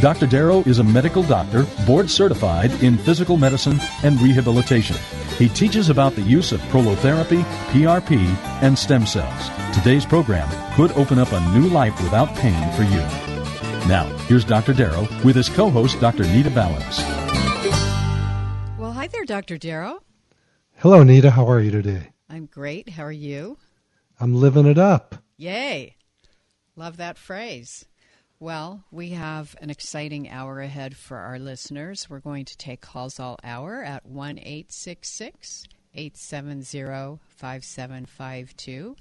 Dr. Darrow is a medical doctor, board certified in physical medicine and rehabilitation. He teaches about the use of prolotherapy, PRP, and stem cells. Today's program could open up a new life without pain for you. Now, here's Dr. Darrow with his co host, Dr. Nita Valens. Well, hi there, Dr. Darrow. Hello, Nita. How are you today? I'm great. How are you? I'm living it up. Yay. Love that phrase. Well, we have an exciting hour ahead for our listeners. We're going to take calls all hour at 1 870 5752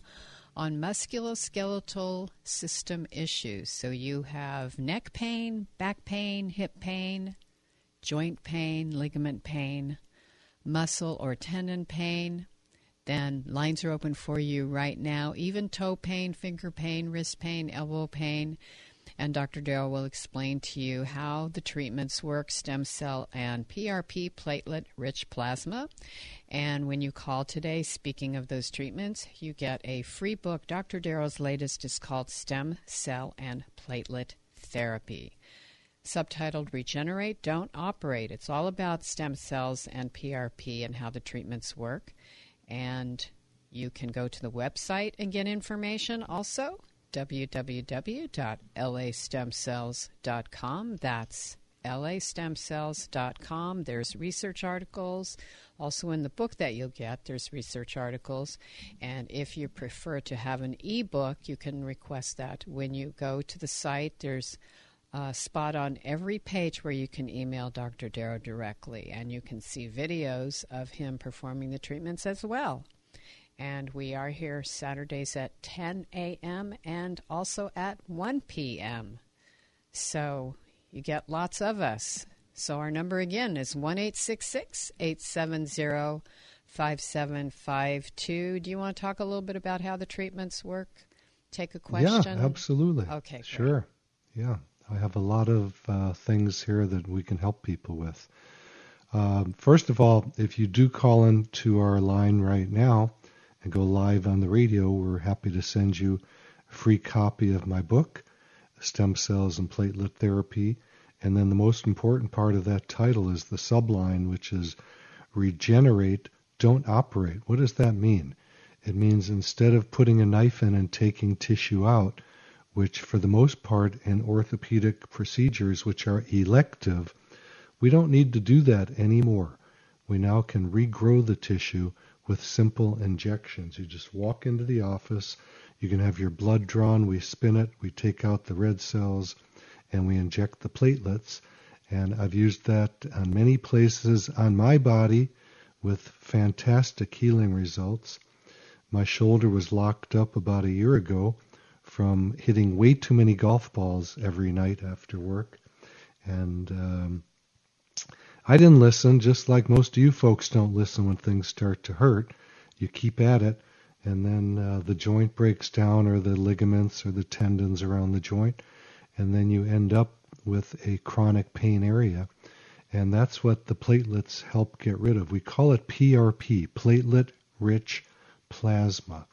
on musculoskeletal system issues. So you have neck pain, back pain, hip pain, joint pain, ligament pain, muscle or tendon pain. Then lines are open for you right now, even toe pain, finger pain, wrist pain, elbow pain and Dr. Darrow will explain to you how the treatments work stem cell and PRP platelet rich plasma. And when you call today, speaking of those treatments, you get a free book. Dr. Darrow's latest is called Stem Cell and Platelet Therapy. Subtitled Regenerate, Don't Operate. It's all about stem cells and PRP and how the treatments work. And you can go to the website and get information also www.lastemcells.com. That's lastemcells.com. There's research articles. Also, in the book that you'll get, there's research articles. And if you prefer to have an ebook, you can request that. When you go to the site, there's a spot on every page where you can email Dr. Darrow directly, and you can see videos of him performing the treatments as well and we are here Saturdays at 10 a.m. and also at 1 p.m. So you get lots of us. So our number again is 1 870 5752. Do you want to talk a little bit about how the treatments work? Take a question? Yeah, absolutely. Okay. Sure. Great. Yeah. I have a lot of uh, things here that we can help people with. Um, first of all, if you do call into our line right now, and go live on the radio, we're happy to send you a free copy of my book, Stem Cells and Platelet Therapy. And then the most important part of that title is the subline, which is Regenerate, Don't Operate. What does that mean? It means instead of putting a knife in and taking tissue out, which for the most part in orthopedic procedures, which are elective, we don't need to do that anymore. We now can regrow the tissue with simple injections. You just walk into the office, you can have your blood drawn, we spin it, we take out the red cells, and we inject the platelets. And I've used that on many places on my body with fantastic healing results. My shoulder was locked up about a year ago from hitting way too many golf balls every night after work. And um, I didn't listen, just like most of you folks don't listen when things start to hurt. You keep at it, and then uh, the joint breaks down, or the ligaments or the tendons around the joint, and then you end up with a chronic pain area. And that's what the platelets help get rid of. We call it PRP, platelet rich plasma.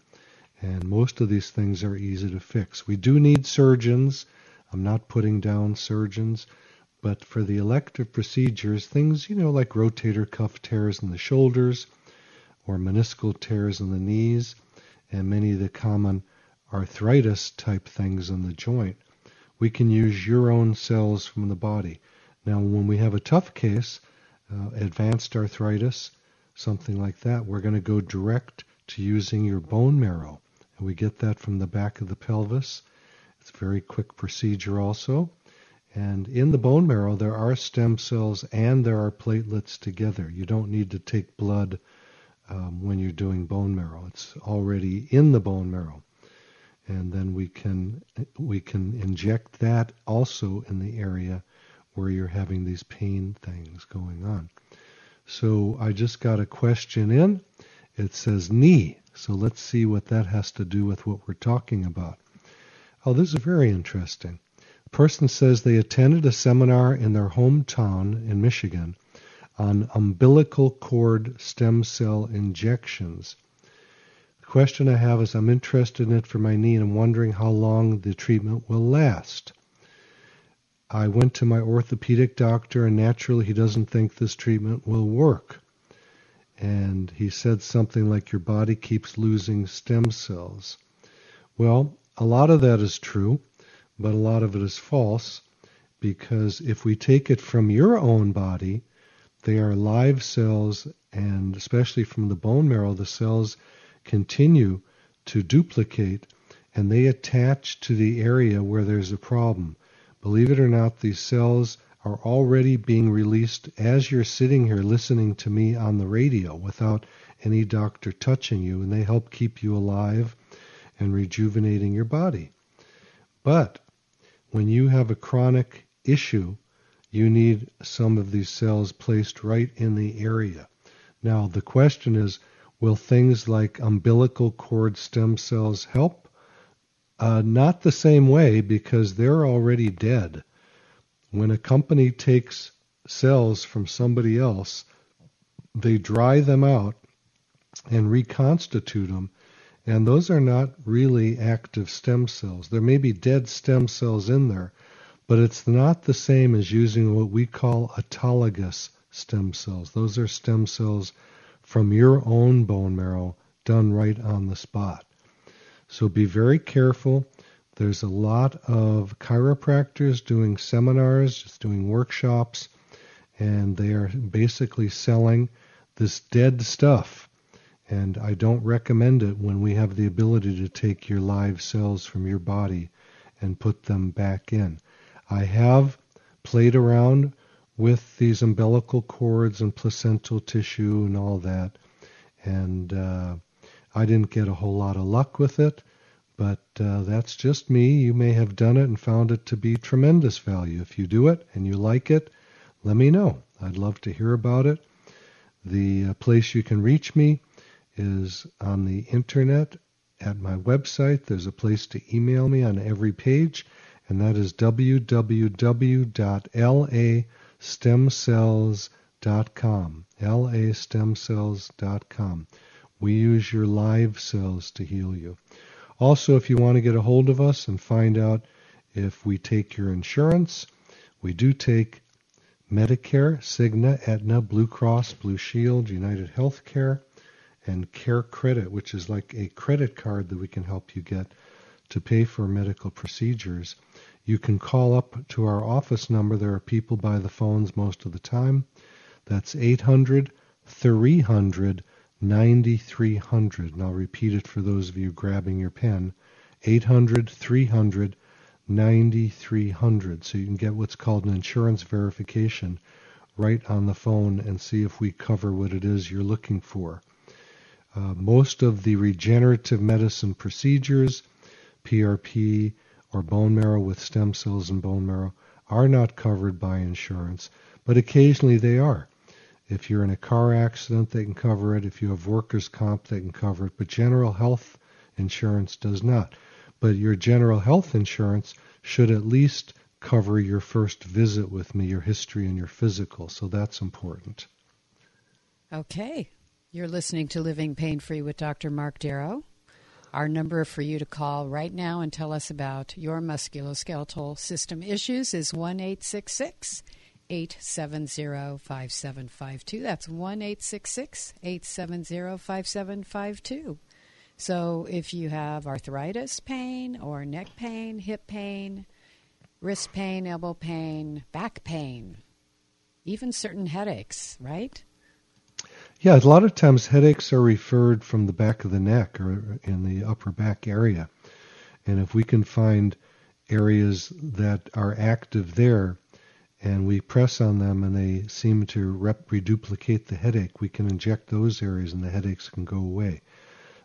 And most of these things are easy to fix. We do need surgeons. I'm not putting down surgeons. But for the elective procedures, things, you know, like rotator cuff tears in the shoulders or meniscal tears in the knees, and many of the common arthritis type things in the joint, we can use your own cells from the body. Now, when we have a tough case, uh, advanced arthritis, something like that, we're going to go direct to using your bone marrow. And we get that from the back of the pelvis It's a very quick procedure also. And in the bone marrow, there are stem cells and there are platelets together. You don't need to take blood um, when you're doing bone marrow. It's already in the bone marrow. And then we can we can inject that also in the area where you're having these pain things going on. So I just got a question in. It says knee. So let's see what that has to do with what we're talking about. Oh, this is very interesting person says they attended a seminar in their hometown in Michigan on umbilical cord stem cell injections. The question I have is I'm interested in it for my knee and I'm wondering how long the treatment will last. I went to my orthopedic doctor and naturally he doesn't think this treatment will work. And he said something like your body keeps losing stem cells. Well, a lot of that is true but a lot of it is false because if we take it from your own body, they are live cells, and especially from the bone marrow, the cells continue to duplicate and they attach to the area where there's a problem. Believe it or not, these cells are already being released as you're sitting here listening to me on the radio without any doctor touching you, and they help keep you alive and rejuvenating your body. But when you have a chronic issue, you need some of these cells placed right in the area. Now, the question is will things like umbilical cord stem cells help? Uh, not the same way because they're already dead. When a company takes cells from somebody else, they dry them out and reconstitute them and those are not really active stem cells. There may be dead stem cells in there, but it's not the same as using what we call autologous stem cells. Those are stem cells from your own bone marrow done right on the spot. So be very careful. There's a lot of chiropractors doing seminars, just doing workshops, and they are basically selling this dead stuff and I don't recommend it when we have the ability to take your live cells from your body and put them back in. I have played around with these umbilical cords and placental tissue and all that, and uh, I didn't get a whole lot of luck with it. But uh, that's just me. You may have done it and found it to be tremendous value. If you do it and you like it, let me know. I'd love to hear about it. The uh, place you can reach me is on the internet at my website. There's a place to email me on every page, and that is www.lastemcells.com. lastemcells.com. We use your live cells to heal you. Also, if you want to get a hold of us and find out if we take your insurance, we do take Medicare, Cigna, Aetna, Blue Cross, Blue Shield, United Healthcare and Care Credit, which is like a credit card that we can help you get to pay for medical procedures. You can call up to our office number. There are people by the phones most of the time. That's 800 300 9300. And I'll repeat it for those of you grabbing your pen 800 300 9300. So you can get what's called an insurance verification right on the phone and see if we cover what it is you're looking for. Uh, most of the regenerative medicine procedures, PRP or bone marrow with stem cells and bone marrow, are not covered by insurance, but occasionally they are. If you're in a car accident, they can cover it. If you have workers' comp, they can cover it. But general health insurance does not. But your general health insurance should at least cover your first visit with me, your history and your physical. So that's important. Okay. You're listening to Living Pain Free with Dr. Mark Darrow. Our number for you to call right now and tell us about your musculoskeletal system issues is 1 870 5752. That's 1 870 5752. So if you have arthritis pain or neck pain, hip pain, wrist pain, elbow pain, back pain, even certain headaches, right? Yeah, a lot of times headaches are referred from the back of the neck or in the upper back area. And if we can find areas that are active there and we press on them and they seem to rep- reduplicate the headache, we can inject those areas and the headaches can go away.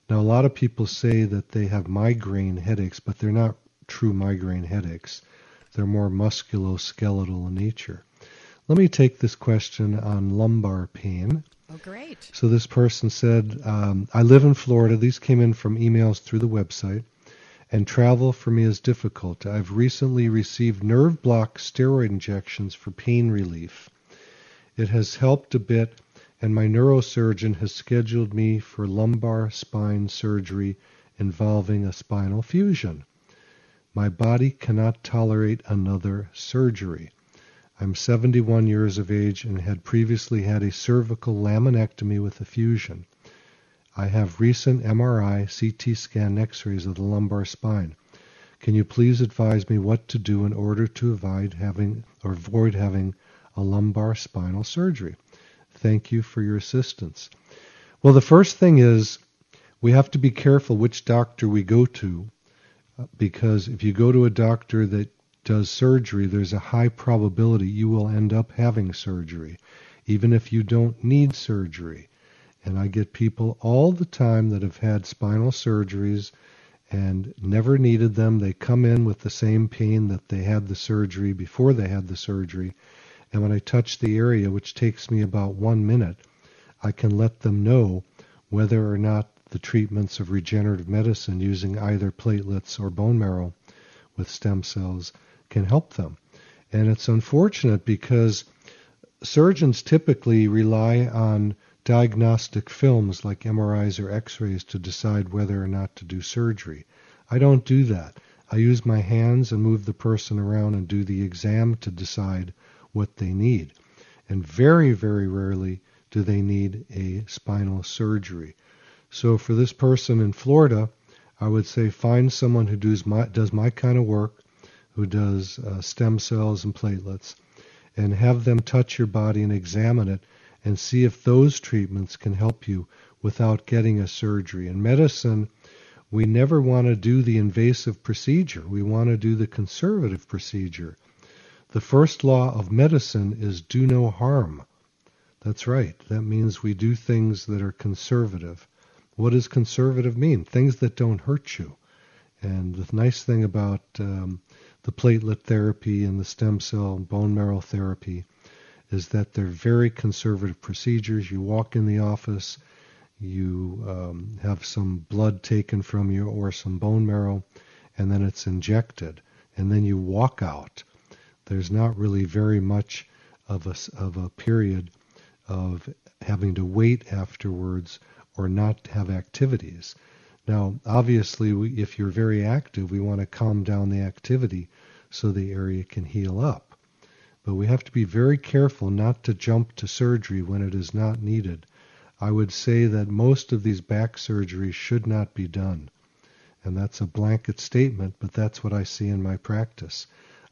Now, a lot of people say that they have migraine headaches, but they're not true migraine headaches. They're more musculoskeletal in nature. Let me take this question on lumbar pain. Oh, great. So this person said, um, I live in Florida. These came in from emails through the website, and travel for me is difficult. I've recently received nerve block steroid injections for pain relief. It has helped a bit, and my neurosurgeon has scheduled me for lumbar spine surgery involving a spinal fusion. My body cannot tolerate another surgery. I'm 71 years of age and had previously had a cervical laminectomy with a fusion. I have recent MRI, CT scan, x rays of the lumbar spine. Can you please advise me what to do in order to avoid having or avoid having a lumbar spinal surgery? Thank you for your assistance. Well, the first thing is we have to be careful which doctor we go to uh, because if you go to a doctor that does surgery, there's a high probability you will end up having surgery, even if you don't need surgery. And I get people all the time that have had spinal surgeries and never needed them. They come in with the same pain that they had the surgery before they had the surgery. And when I touch the area, which takes me about one minute, I can let them know whether or not the treatments of regenerative medicine using either platelets or bone marrow with stem cells can help them. And it's unfortunate because surgeons typically rely on diagnostic films like MRIs or x rays to decide whether or not to do surgery. I don't do that. I use my hands and move the person around and do the exam to decide what they need. And very, very rarely do they need a spinal surgery. So for this person in Florida, I would say find someone who does my, does my kind of work who does uh, stem cells and platelets, and have them touch your body and examine it and see if those treatments can help you without getting a surgery. In medicine, we never want to do the invasive procedure. We want to do the conservative procedure. The first law of medicine is do no harm. That's right. That means we do things that are conservative. What does conservative mean? Things that don't hurt you. And the nice thing about um, the platelet therapy and the stem cell bone marrow therapy is that they're very conservative procedures. You walk in the office, you um, have some blood taken from you or some bone marrow, and then it's injected, and then you walk out. There's not really very much of a, of a period of having to wait afterwards or not have activities. Now, obviously, we, if you're very active, we want to calm down the activity so the area can heal up. But we have to be very careful not to jump to surgery when it is not needed. I would say that most of these back surgeries should not be done. And that's a blanket statement, but that's what I see in my practice.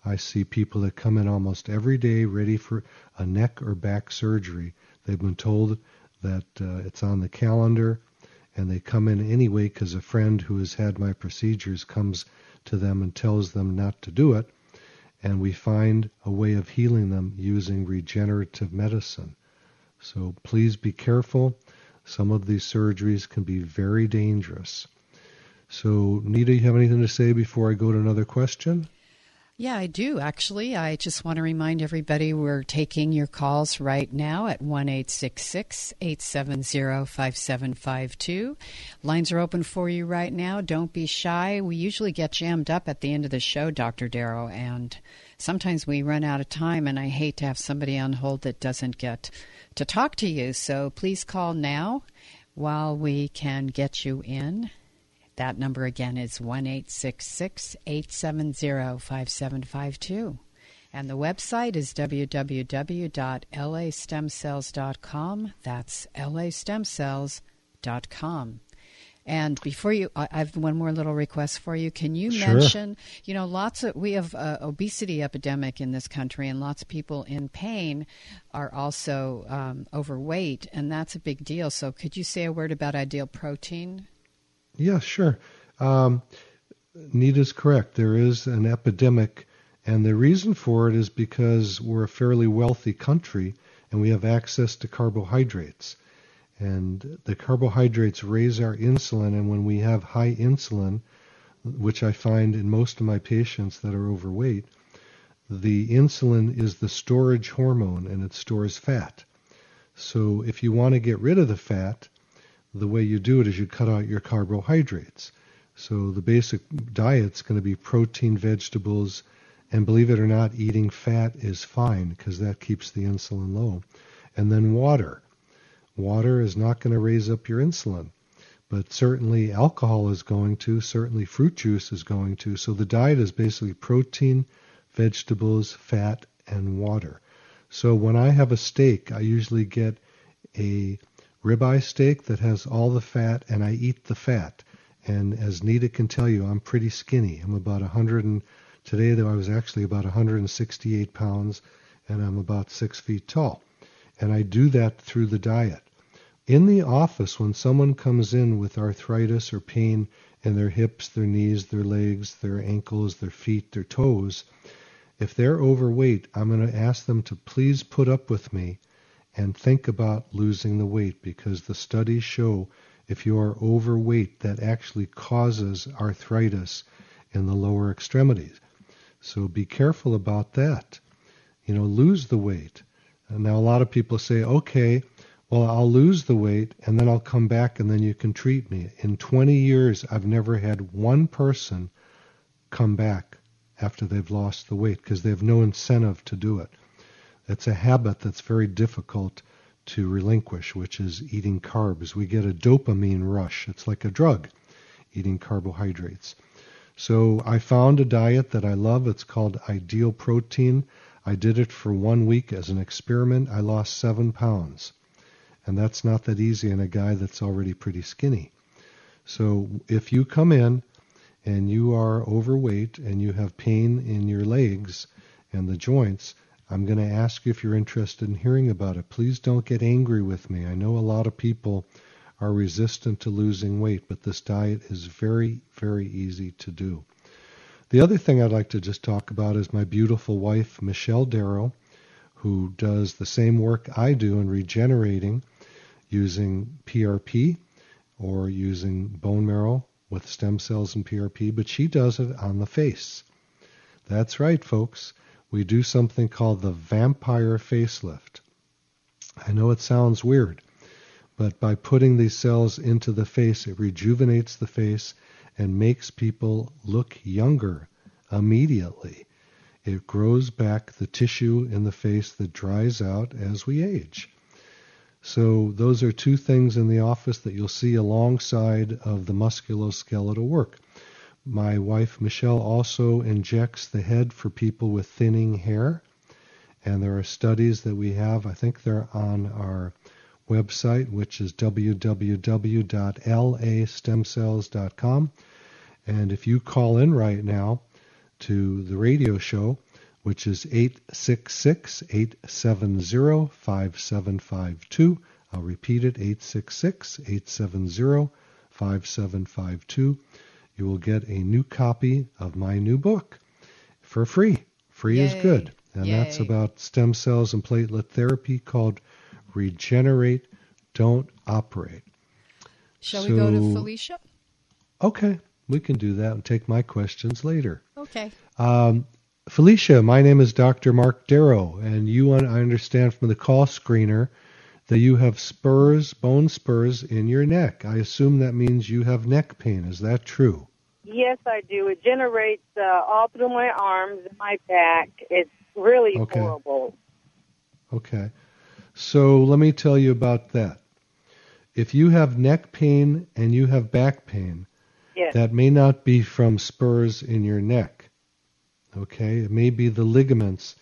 I see people that come in almost every day ready for a neck or back surgery. They've been told that uh, it's on the calendar and they come in anyway because a friend who has had my procedures comes to them and tells them not to do it. And we find a way of healing them using regenerative medicine. So please be careful. Some of these surgeries can be very dangerous. So, Nita, you have anything to say before I go to another question? Yeah, I do actually. I just want to remind everybody we're taking your calls right now at 1 870 5752. Lines are open for you right now. Don't be shy. We usually get jammed up at the end of the show, Dr. Darrow, and sometimes we run out of time, and I hate to have somebody on hold that doesn't get to talk to you. So please call now while we can get you in. That number again is 1 870 5752. And the website is www.lastemcells.com. That's lastemcells.com. And before you, I have one more little request for you. Can you sure. mention, you know, lots of, we have a obesity epidemic in this country and lots of people in pain are also um, overweight and that's a big deal. So could you say a word about ideal protein? Yeah, sure. Um, Nita's correct. There is an epidemic, and the reason for it is because we're a fairly wealthy country and we have access to carbohydrates. And the carbohydrates raise our insulin, and when we have high insulin, which I find in most of my patients that are overweight, the insulin is the storage hormone and it stores fat. So if you want to get rid of the fat, the way you do it is you cut out your carbohydrates. So the basic diet's going to be protein, vegetables, and believe it or not, eating fat is fine because that keeps the insulin low. And then water. Water is not going to raise up your insulin, but certainly alcohol is going to, certainly fruit juice is going to. So the diet is basically protein, vegetables, fat, and water. So when I have a steak, I usually get a ribeye steak that has all the fat, and I eat the fat. And as Nita can tell you, I'm pretty skinny. I'm about 100 and today though I was actually about 168 pounds, and I'm about six feet tall. And I do that through the diet. In the office, when someone comes in with arthritis or pain in their hips, their knees, their legs, their ankles, their feet, their toes, if they're overweight, I'm going to ask them to please put up with me and think about losing the weight because the studies show if you are overweight, that actually causes arthritis in the lower extremities. So be careful about that. You know, lose the weight. And now a lot of people say, okay, well, I'll lose the weight and then I'll come back and then you can treat me. In 20 years, I've never had one person come back after they've lost the weight because they have no incentive to do it. It's a habit that's very difficult to relinquish, which is eating carbs. We get a dopamine rush. It's like a drug, eating carbohydrates. So I found a diet that I love. It's called Ideal Protein. I did it for one week as an experiment. I lost seven pounds. And that's not that easy in a guy that's already pretty skinny. So if you come in and you are overweight and you have pain in your legs and the joints, I'm going to ask if you're interested in hearing about it. Please don't get angry with me. I know a lot of people are resistant to losing weight, but this diet is very, very easy to do. The other thing I'd like to just talk about is my beautiful wife, Michelle Darrow, who does the same work I do in regenerating using PRP or using bone marrow with stem cells and PRP, but she does it on the face. That's right, folks. We do something called the vampire facelift. I know it sounds weird, but by putting these cells into the face, it rejuvenates the face and makes people look younger immediately. It grows back the tissue in the face that dries out as we age. So those are two things in the office that you'll see alongside of the musculoskeletal work. My wife Michelle also injects the head for people with thinning hair. And there are studies that we have, I think they're on our website, which is www.lastemcells.com. And if you call in right now to the radio show, which is 866 870 5752. I'll repeat it 866 870 5752. You will get a new copy of my new book for free. Free Yay. is good. And Yay. that's about stem cells and platelet therapy called Regenerate, Don't Operate. Shall we go to Felicia? Okay, we can do that and take my questions later. Okay. Um, Felicia, my name is Dr. Mark Darrow, and you, I understand from the call screener that you have spurs, bone spurs in your neck. I assume that means you have neck pain. Is that true? Yes, I do. It generates uh, all through my arms and my back. It's really Okay. horrible. Okay. So let me tell you about that. If you have neck pain and you have back pain, Yes. that may not be from spurs in your neck. Okay? It may be the ligaments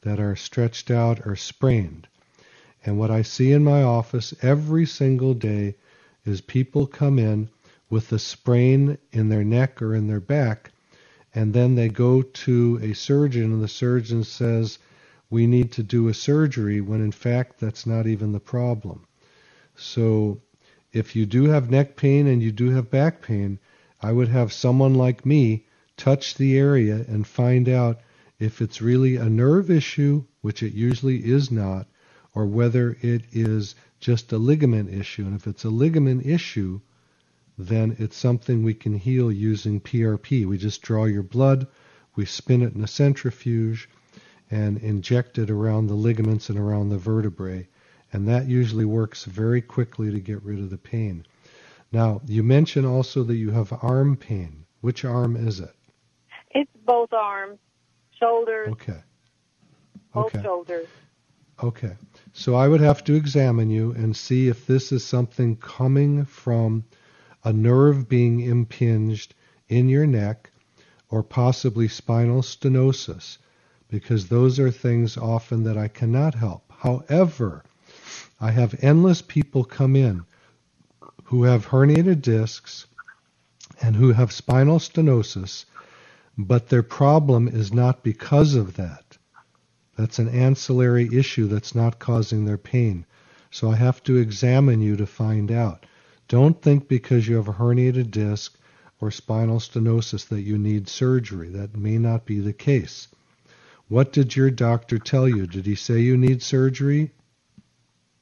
that are stretched out or sprained. And what I see in my office every single day is people come in with a sprain in their neck or in their back, and then they go to a surgeon, and the surgeon says, We need to do a surgery, when in fact that's not even the problem. So if you do have neck pain and you do have back pain, I would have someone like me touch the area and find out if it's really a nerve issue, which it usually is not, or whether it is just a ligament issue. And if it's a ligament issue, then it's something we can heal using PRP. We just draw your blood, we spin it in a centrifuge, and inject it around the ligaments and around the vertebrae. And that usually works very quickly to get rid of the pain. Now, you mentioned also that you have arm pain. Which arm is it? It's both arms, shoulders, Okay. both Okay. shoulders. Okay. So I would have to examine you and see if this is something coming from a nerve being impinged in your neck or possibly spinal stenosis because those are things often that I cannot help. However, I have endless people come in who have herniated discs and who have spinal stenosis, but their problem is not because of that. That's an ancillary issue that's not causing their pain. So I have to examine you to find out. Don't think because you have a herniated disc or spinal stenosis that you need surgery. That may not be the case. What did your doctor tell you? Did he say you need surgery?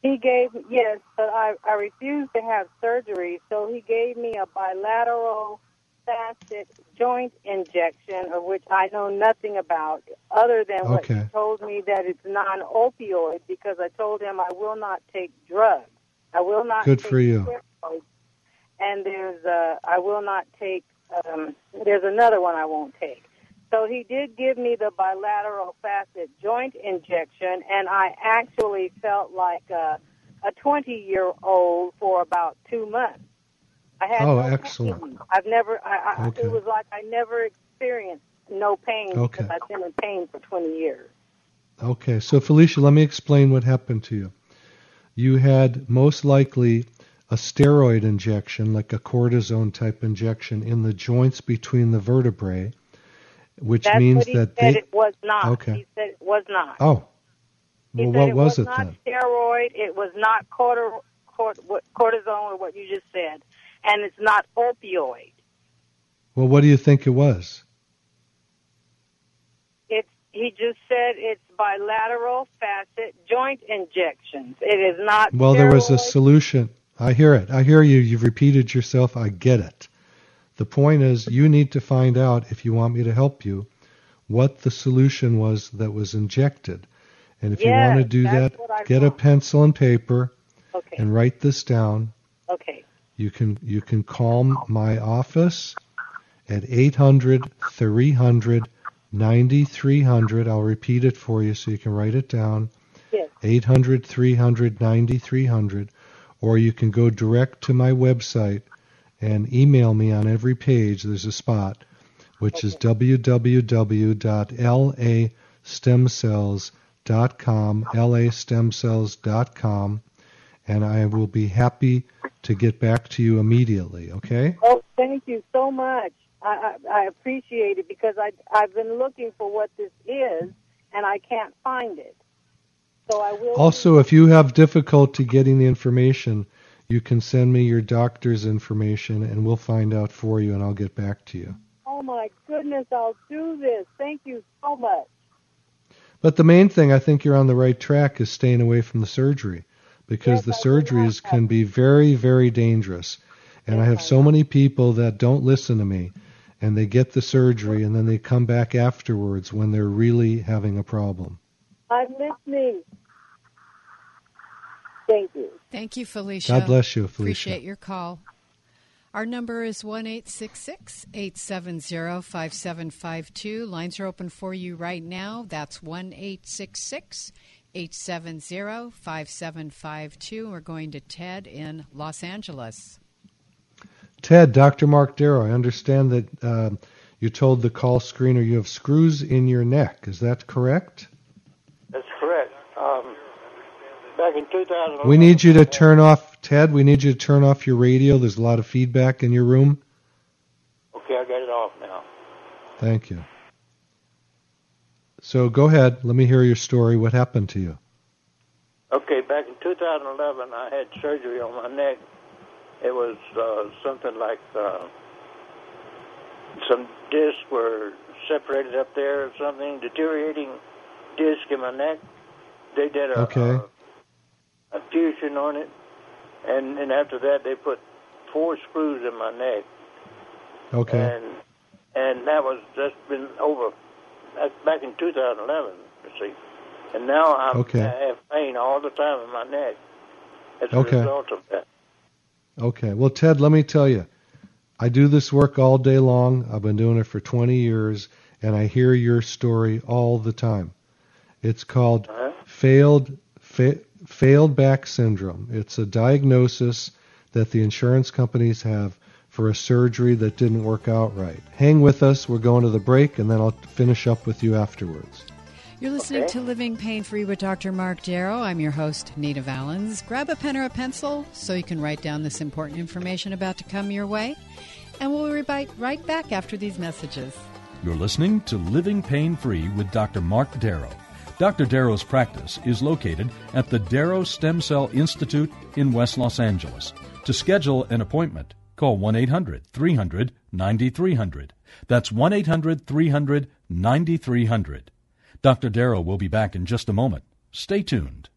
He gave yes, but I I refused to have surgery, so he gave me a bilateral facet joint injection, of which I know nothing about, other than what he told me that it's non-opioid. Because I told him I will not take drugs. I will not. Good for you. steroids. And there's uh, I will not take. Um, there's another one I won't take. So he did give me the bilateral facet joint injection, and I actually felt like a, a 20 year old for about two months. I had Oh, no excellent. pain. I've never. I, I, Okay. It was like I never experienced no pain Okay. because I've been in pain for 20 years. Okay, so Felicia, let me explain what happened to you. You had most likely a steroid injection, like a cortisone type injection, in the joints between the vertebrae, which That's means that said they. it was not. Okay. He said it was not. Oh, well, what it was was it not then? steroid. It was not corti- cort- cortisone, or what you just said, and it's not opioid. Well, what do you think it was? He just said it's bilateral facet joint injections. It is not. Well, there was a solution. I hear it. I hear you. You've repeated yourself. I get it. The point is, you need to find out if you want me to help you what the solution was that was injected. And if you want to do that, get a pencil and paper Okay. and write this down. Okay. You can you can call my office at 800 300 9300. I'll repeat it for you so you can write it down. Yes. 800 300 9300 or you can go direct to my website and email me on every page there's a spot which is www.lastemcells.com lastemcells.com and I will be happy to get back to you immediately okay Oh, thank you so much. I, I, appreciate it because I I've been looking for what this is and I can't find it. So I will. also if you have difficulty getting the information you can send me your doctor's information and we'll find out for you and I'll get back to you Oh my goodness, I'll do this. Thank you so much. But the main thing I think you're on the right track is staying away from the surgery because Yes, the I surgeries can be very, very dangerous. And I have so many people that don't listen to me and they get the surgery and then they come back afterwards when they're really having a problem. I'm listening. Thank you. Thank you, Felicia. God bless you, Felicia. Appreciate your call. Our number is 1 870 5752. Lines are open for you right now. That's 1 870 5752. We're going to Ted in Los Angeles. Ted, Dr. Mark Darrow, I understand that uh, you told the call screener you have screws in your neck. Is that correct? That's correct. Um, back in 2011. We need you to turn off, Ted, we need you to turn off your radio. There's a lot of feedback in your room. Okay, I got it off now. Thank you. So go ahead. Let me hear your story. What happened to you? Okay, back in 2011, I had surgery on my neck. It was uh, something like uh, some discs were separated up there or something, deteriorating disc in my neck. They did a, Okay. a, a fusion on it, and, and after that they put four screws in my neck, Okay. and and that was that's been over. That's back in 2011. You see, and now I'm, Okay. I have pain all the time in my neck as a Okay. result of that. Okay. Well, Ted, let me tell you, I do this work all day long. I've been doing it for 20 years, and I hear your story all the time. It's called Uh-huh. failed fa- failed back syndrome. It's a diagnosis that the insurance companies have for a surgery that didn't work out right. Hang with us. We're going to the break, and then I'll finish up with you afterwards. You're listening Okay. to Living Pain Free with Dr. Mark Darrow. I'm your host, Nita Valens. Grab a pen or a pencil so you can write down this important information about to come your way. And we'll be right- right back after these messages. You're listening to Living Pain Free with Dr. Mark Darrow. Dr. Darrow's practice is located at the Darrow Stem Cell Institute in West Los Angeles. To schedule an appointment, call 1 800 300 9300. That's 1 800 300 9300. Dr. Darrow will be back in just a moment. Stay tuned.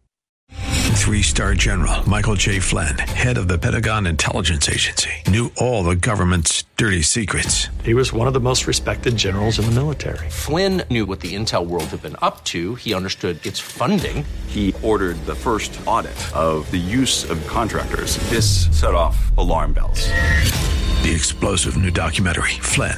Three star general Michael J. Flynn, head of the Pentagon Intelligence Agency, knew all the government's dirty secrets. He was one of the most respected generals in the military. Flynn knew what the intel world had been up to. He understood its funding. He ordered the first audit of the use of contractors. This set off alarm bells. The explosive new documentary, Flynn,